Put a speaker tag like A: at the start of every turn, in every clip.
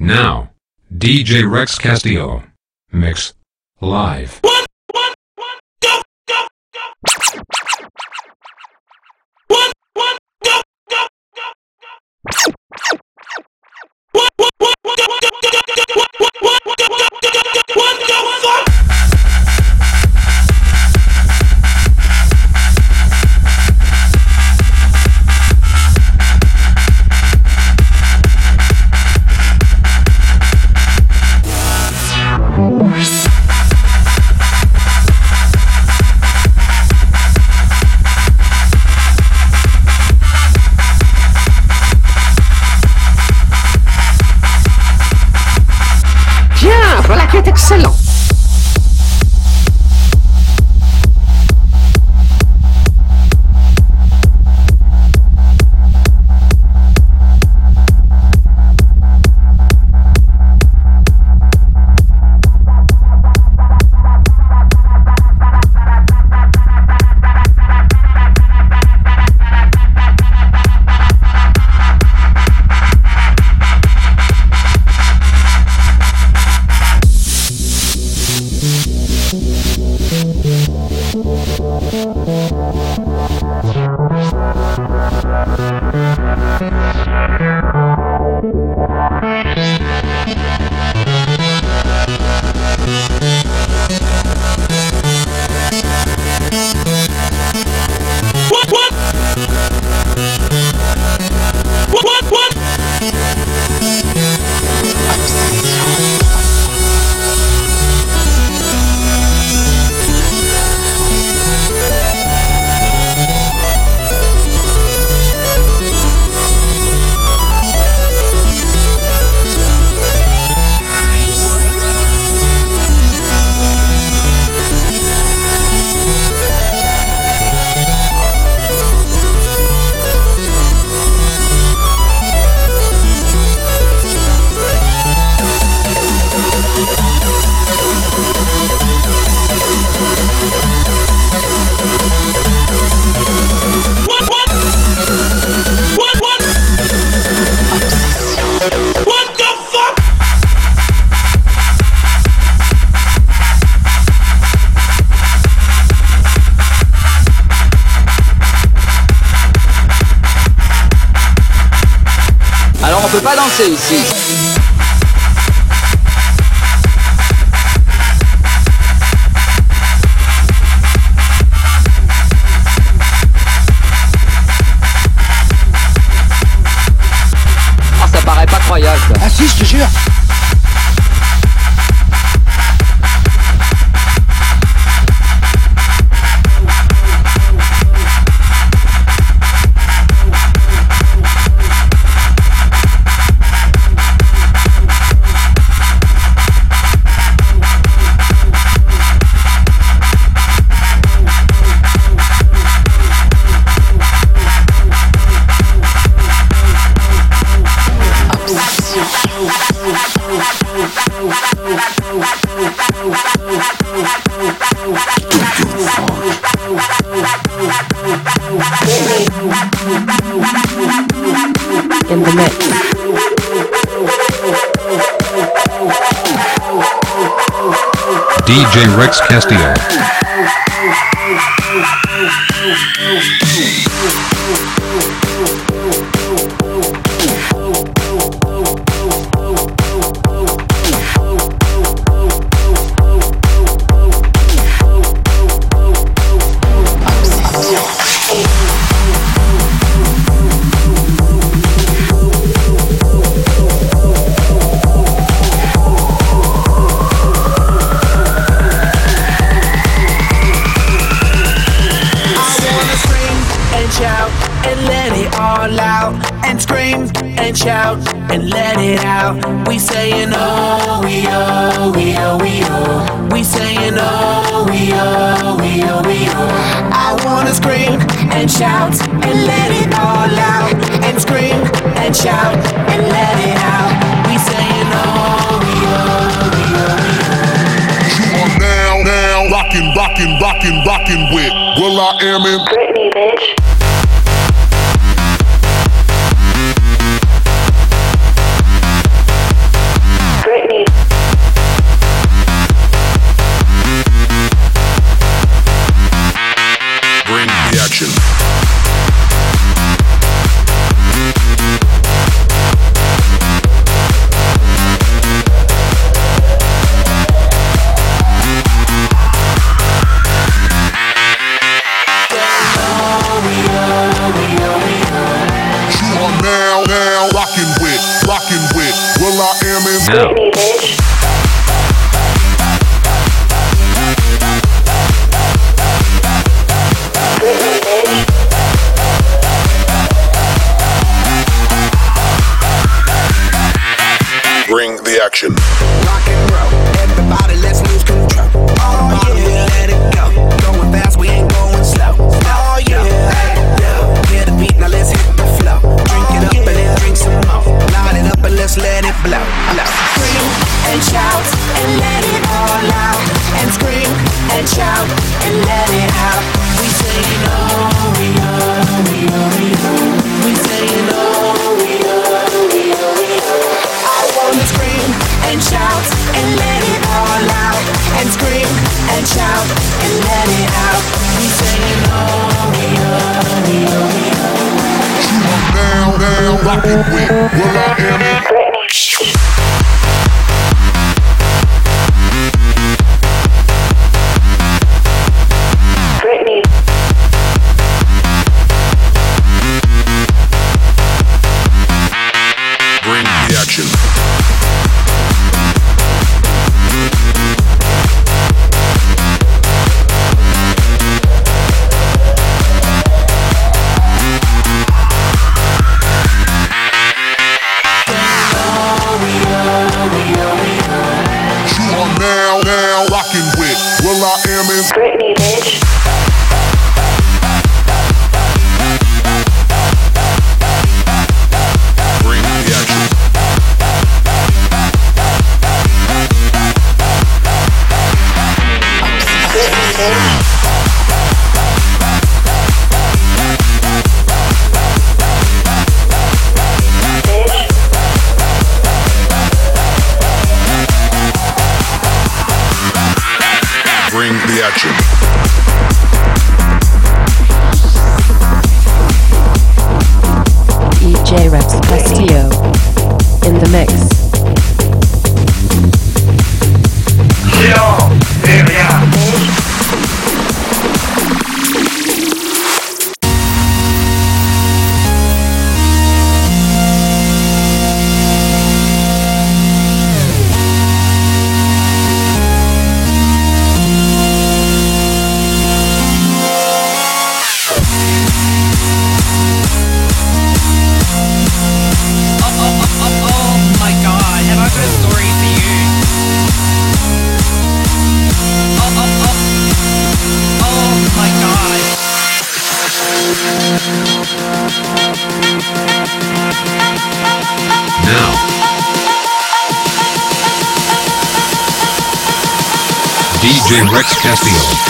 A: Now, DJ Rex Castillo. Mix. Live.
B: In the mix.
A: DJ Rex Castillo.
C: Shout and let it all out. And scream and shout and let it out. We saying oh, we oh, we oh, we oh.
D: You are now, now rocking, rocking, rocking, rocking with will.i.am in action.
A: rock and roll. Everybody, let's lose control. Oh yeah, let it go. Going fast, we ain't going slow. Oh yeah, yeah. Hear the beat, now let's hit the flow. Drink it up and then drink some more. Light it up and let's let it blow. blow. Scream and shout and let it all out. And scream and shout and let it out. We saying oh, we oh, we oh, And scream and shout and let it out. We saying oh, we oh, we oh, we oh.
D: Now, now, rockin' with Will I Am Action.
E: DJ Rex Castillo. In the mix.
F: Rex Castillo.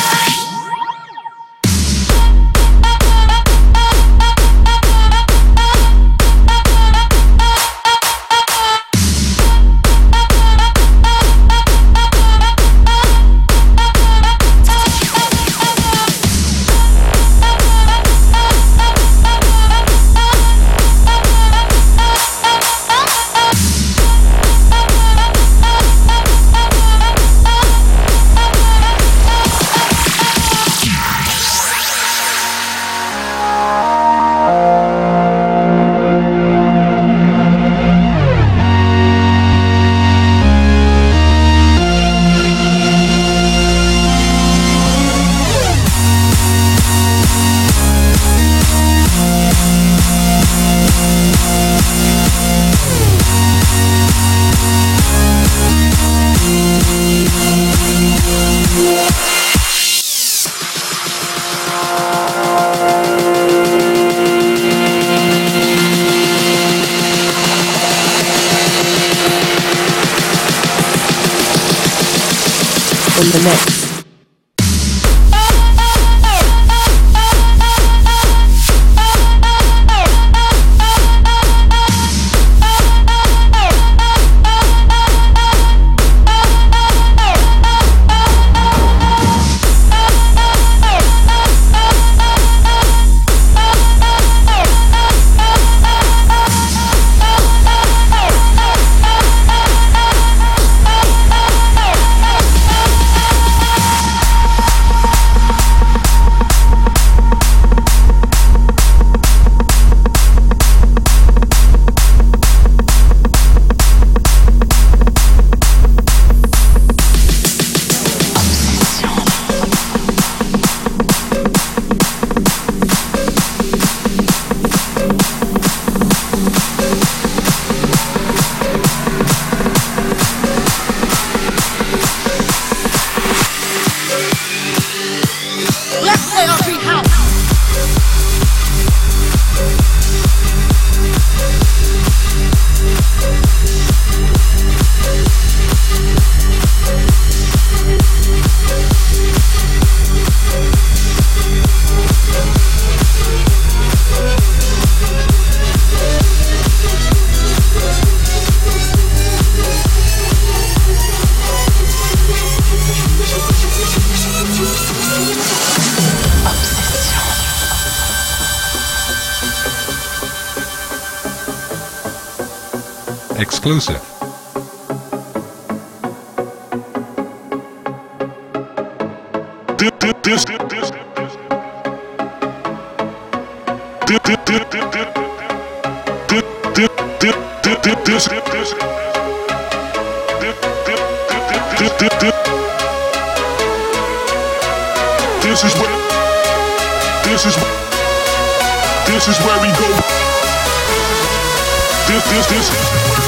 F: exclusive.
D: This is where this is this is where we go. This this this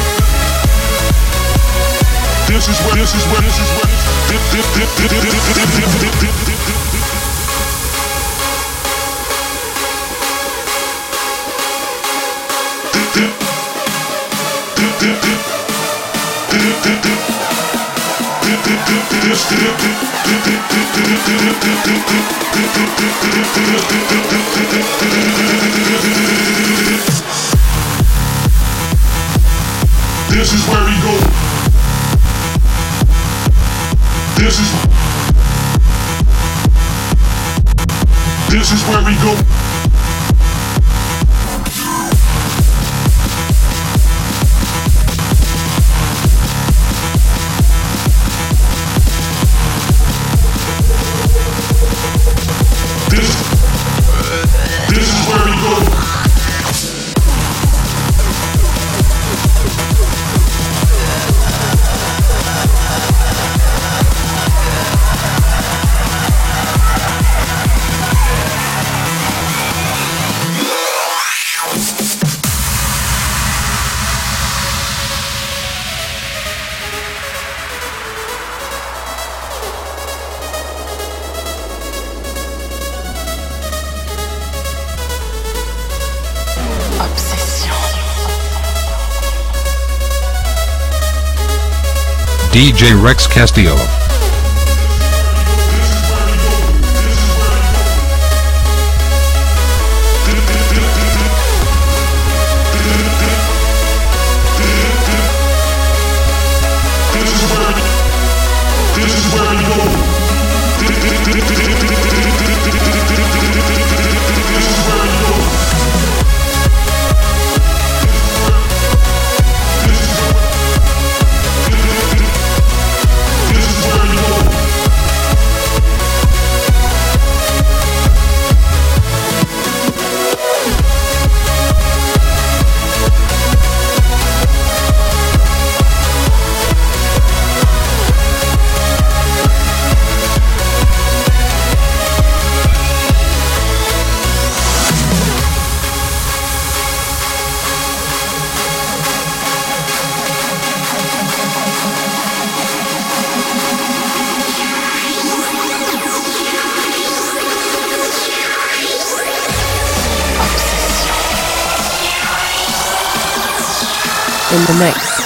D: This is where this is where this is where This is where we go. This is where we go.
F: J. Rex Castillo.
E: in the mix.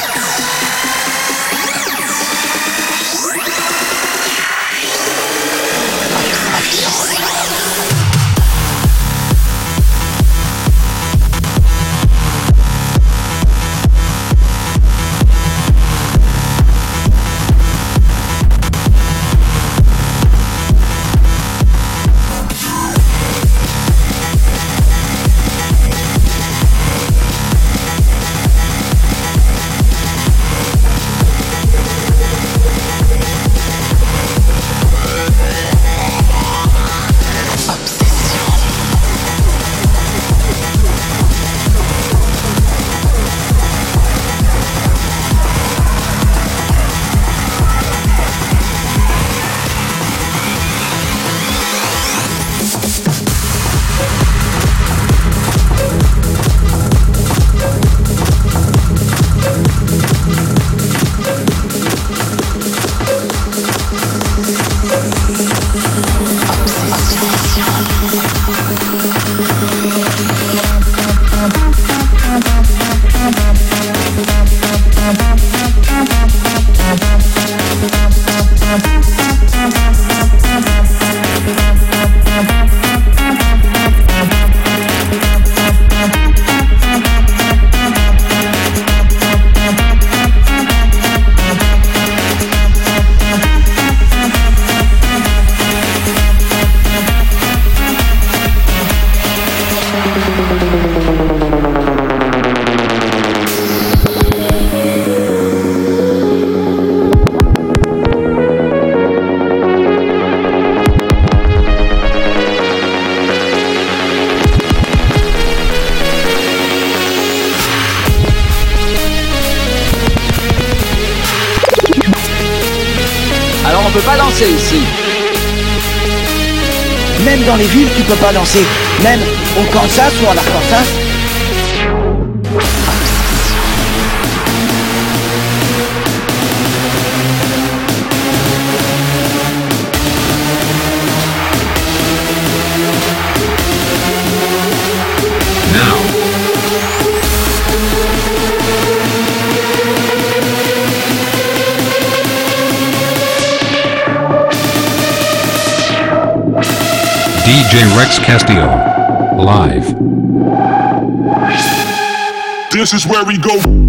G: peut pas lancer,
H: même au Kansas ou en Arkansas,
I: Rex Castillo. Live.
D: This is where we go.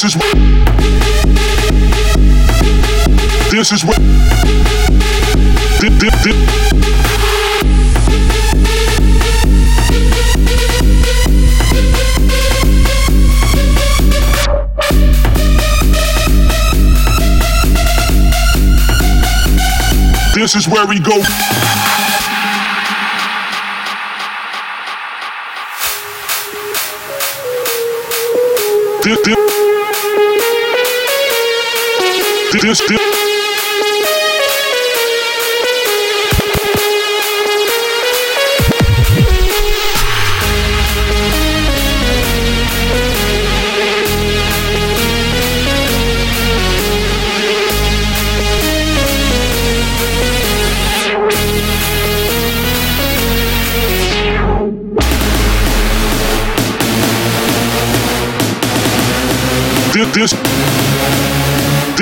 D: This is what. This is what Thi- thi- thi- This is where we go. fio, fio.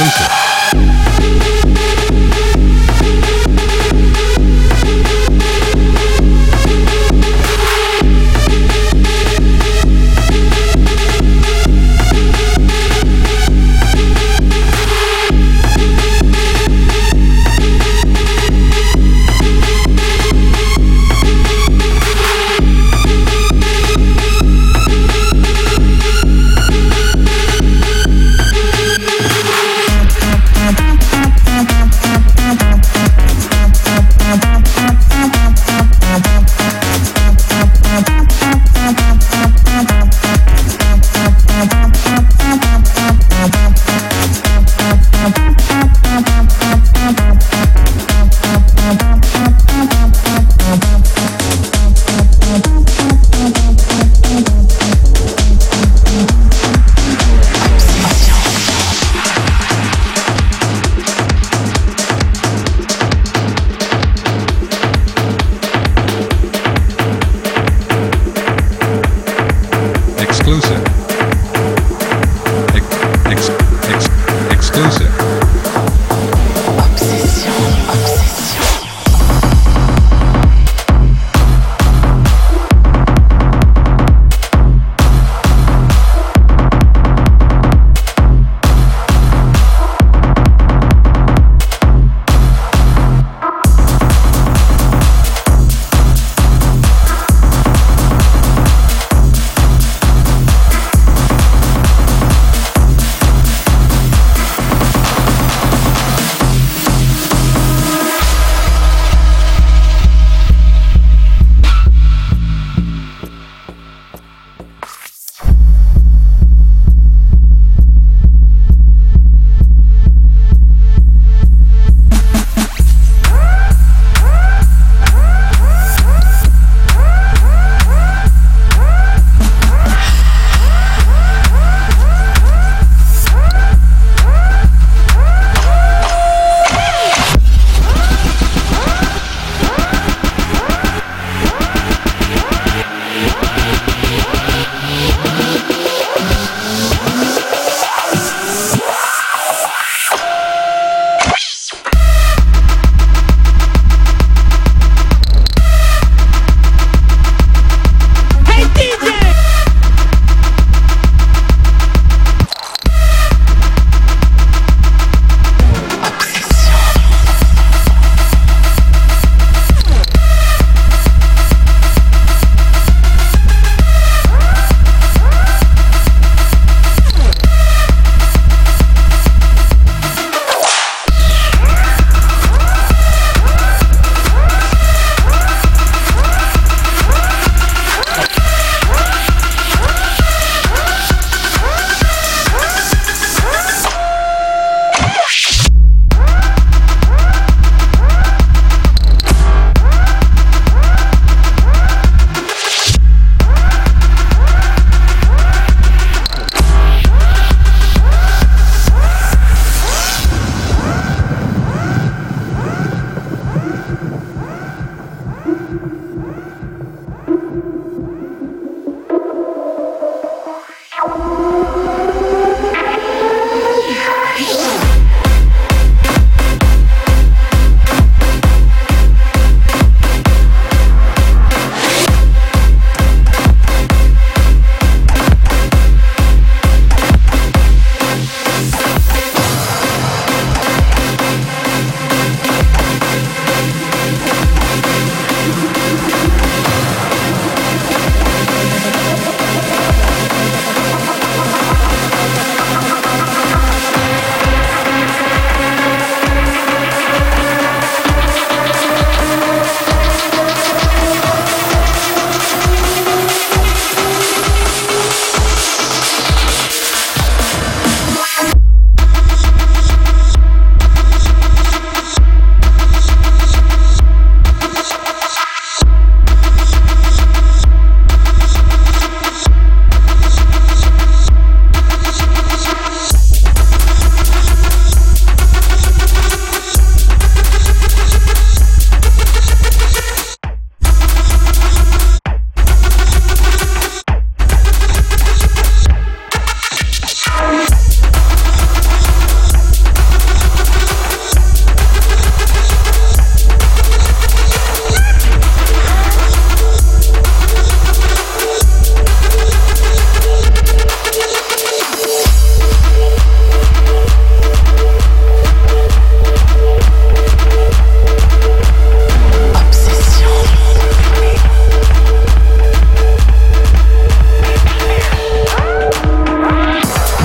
I: Exclusive.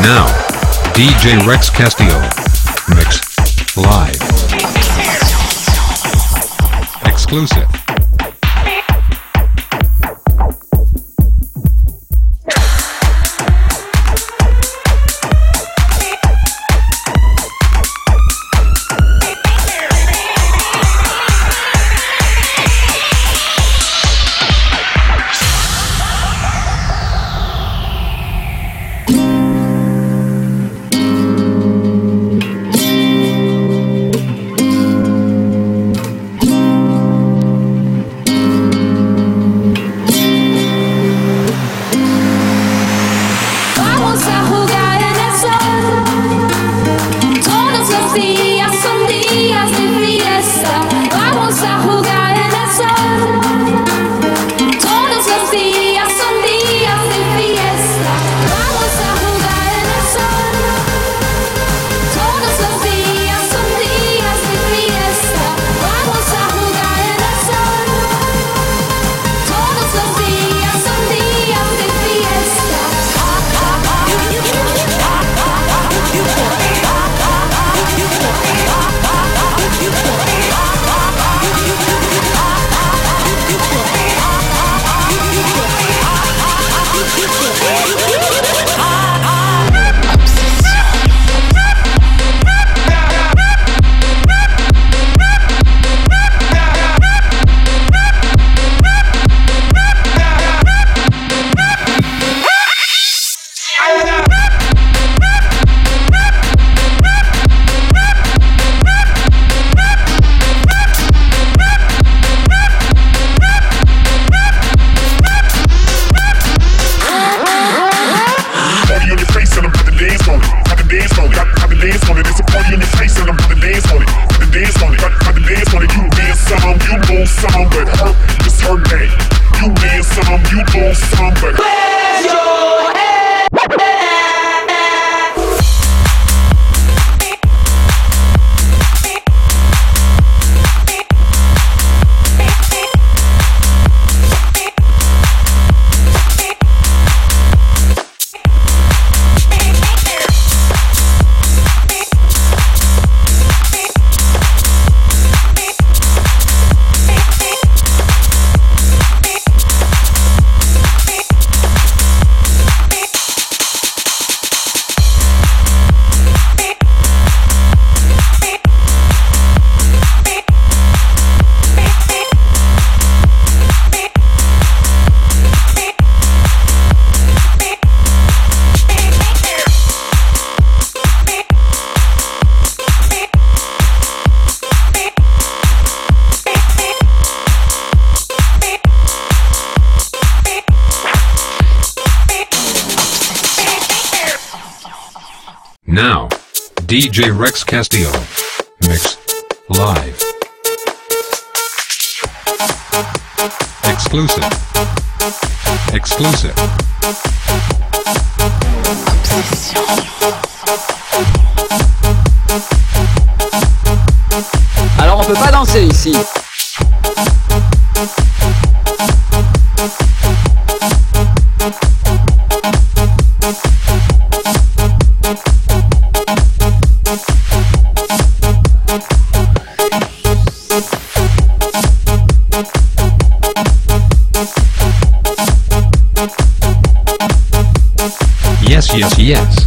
F: now, DJ Rex Castillo. Mix. Live. Exclusive.
I: Nasty.
F: Yes. Yes.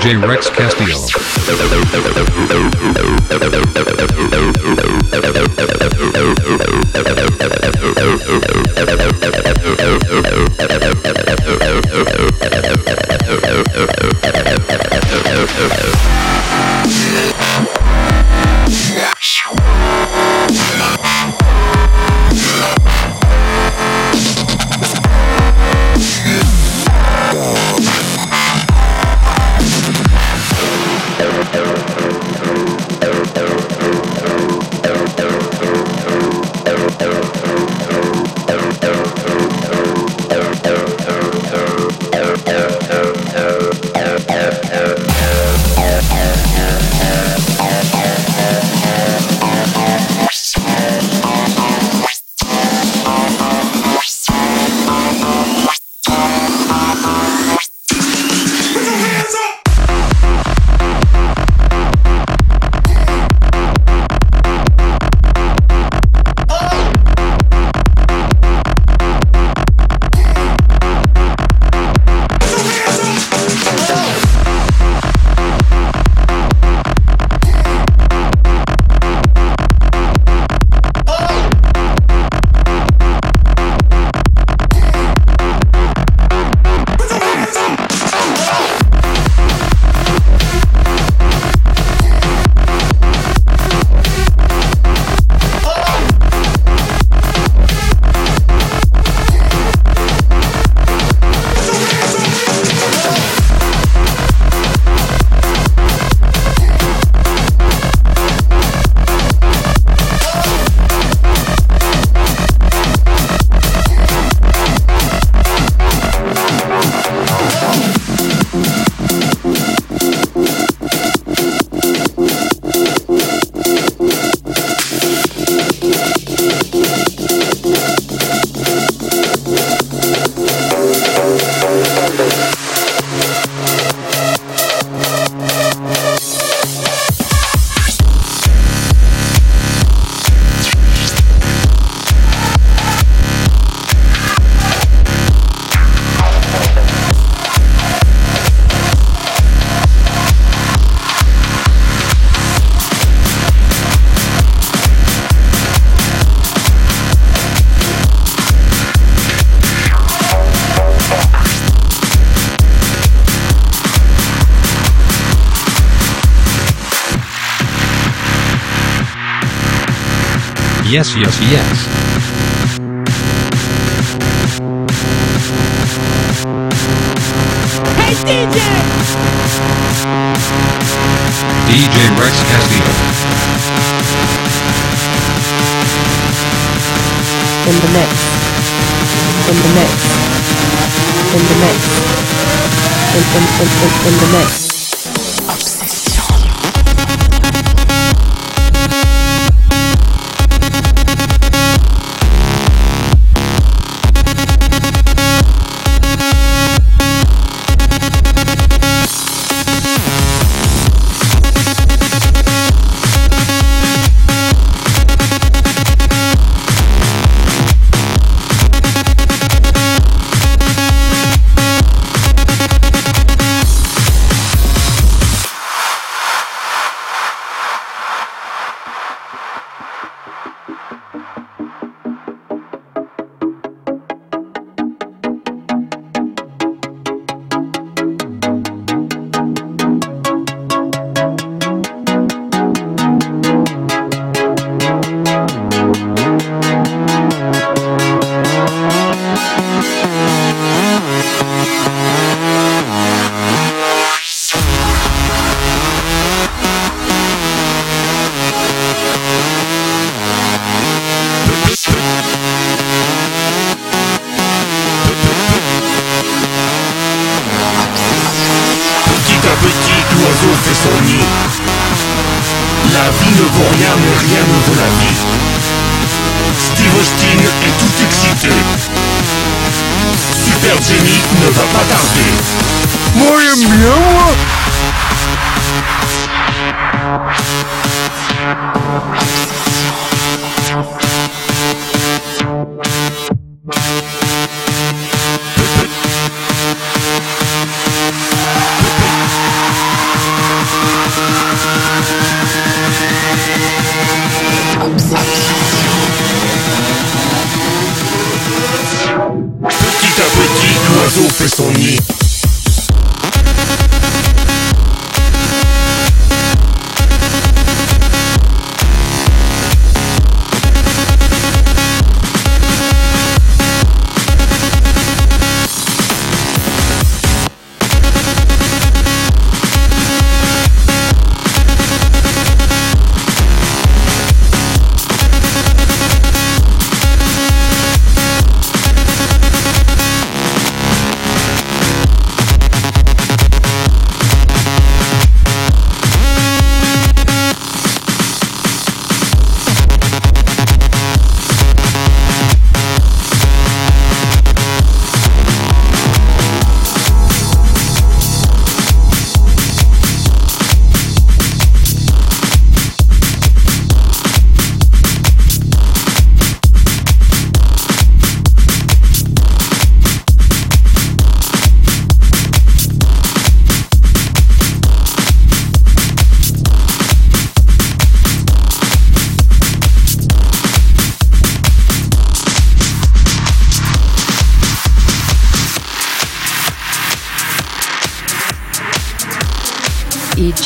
I: DJ Rex Castillo.
F: Yes, yes, yes.
A: DJ!
F: DJ Rex Castillo.
E: In the mix. In the mix. In the mix. In, in, in, in, in the mix.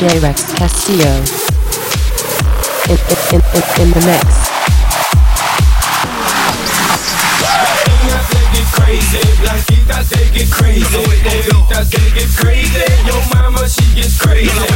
E: DJ Rex Castillo. In, in, in, in the mix.
J: Crazy, like it, I they get crazy.
K: If I take crazy, your mama she gets crazy.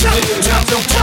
J: what. Jump, jump, jump.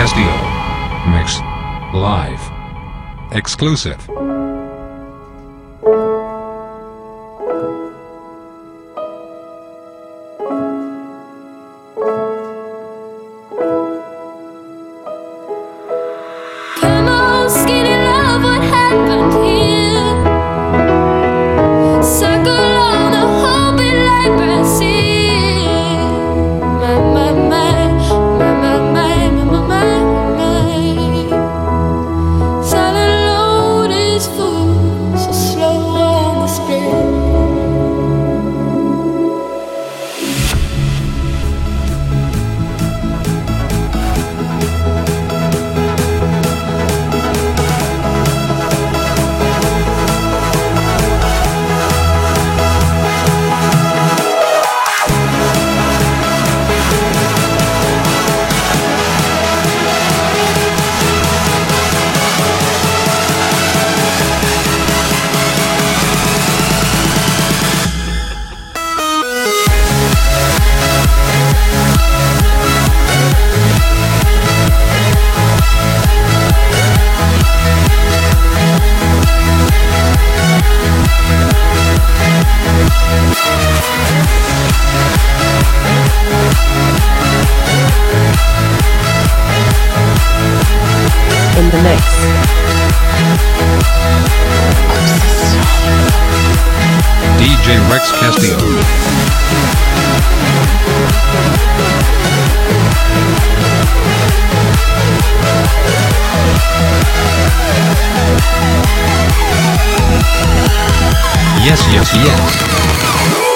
J: Castillo.
E: Mix.
F: Live. Exclusive. DJ Rex Castillo. Yes, yes, yes.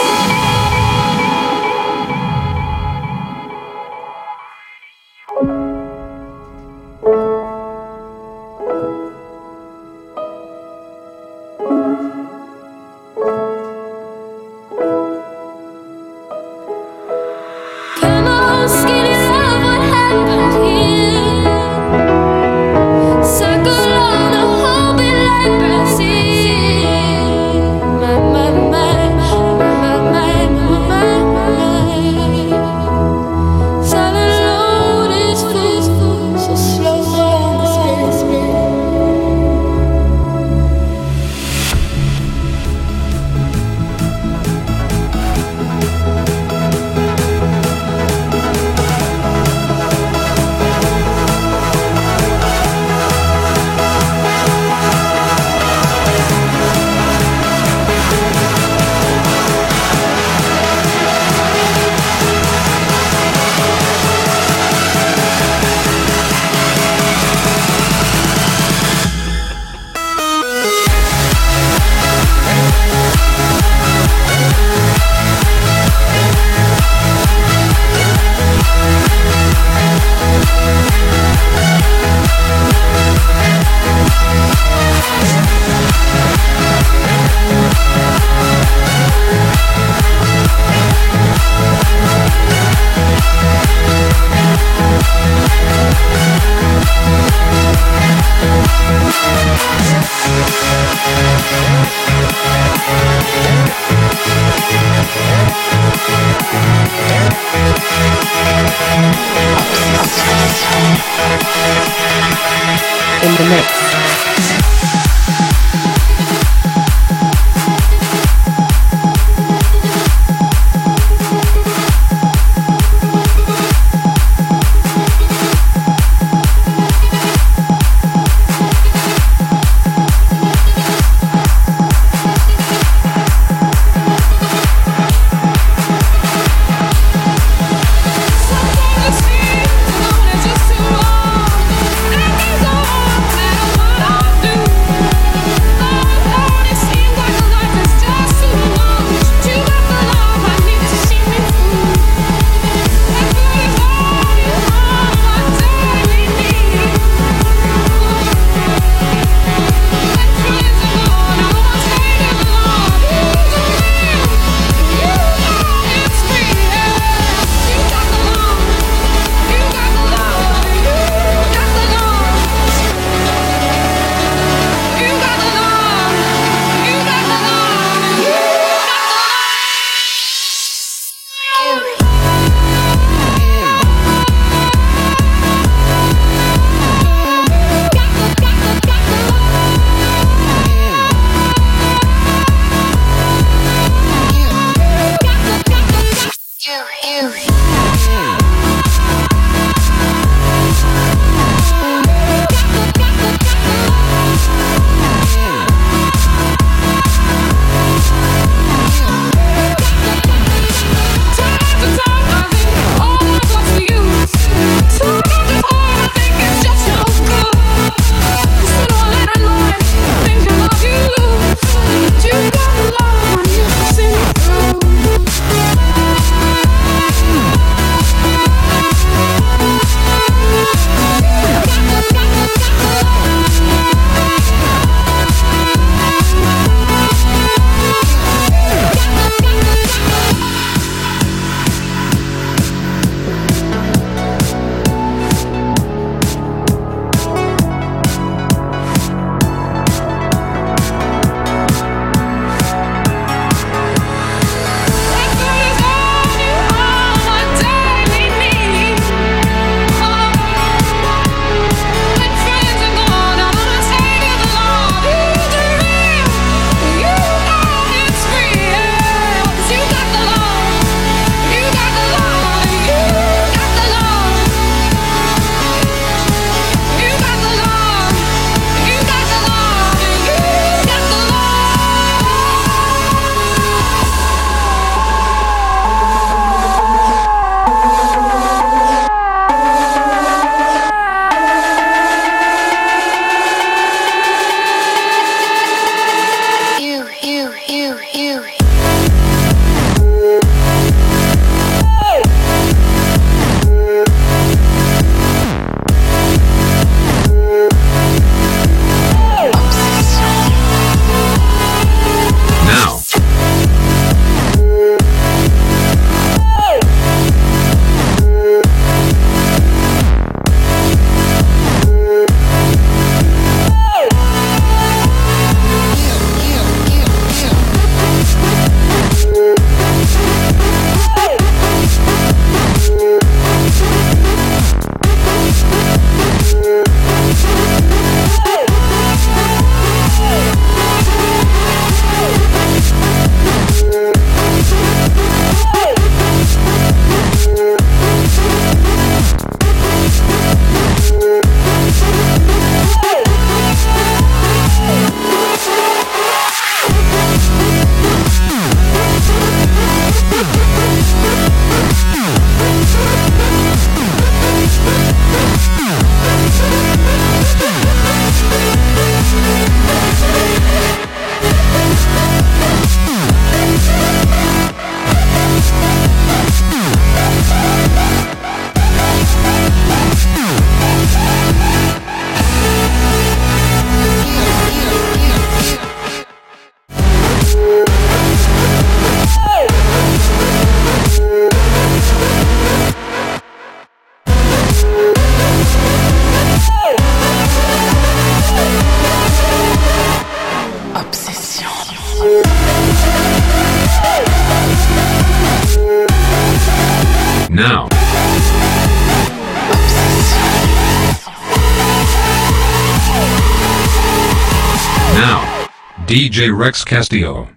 I: Castillo.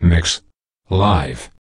I: Mix. Live.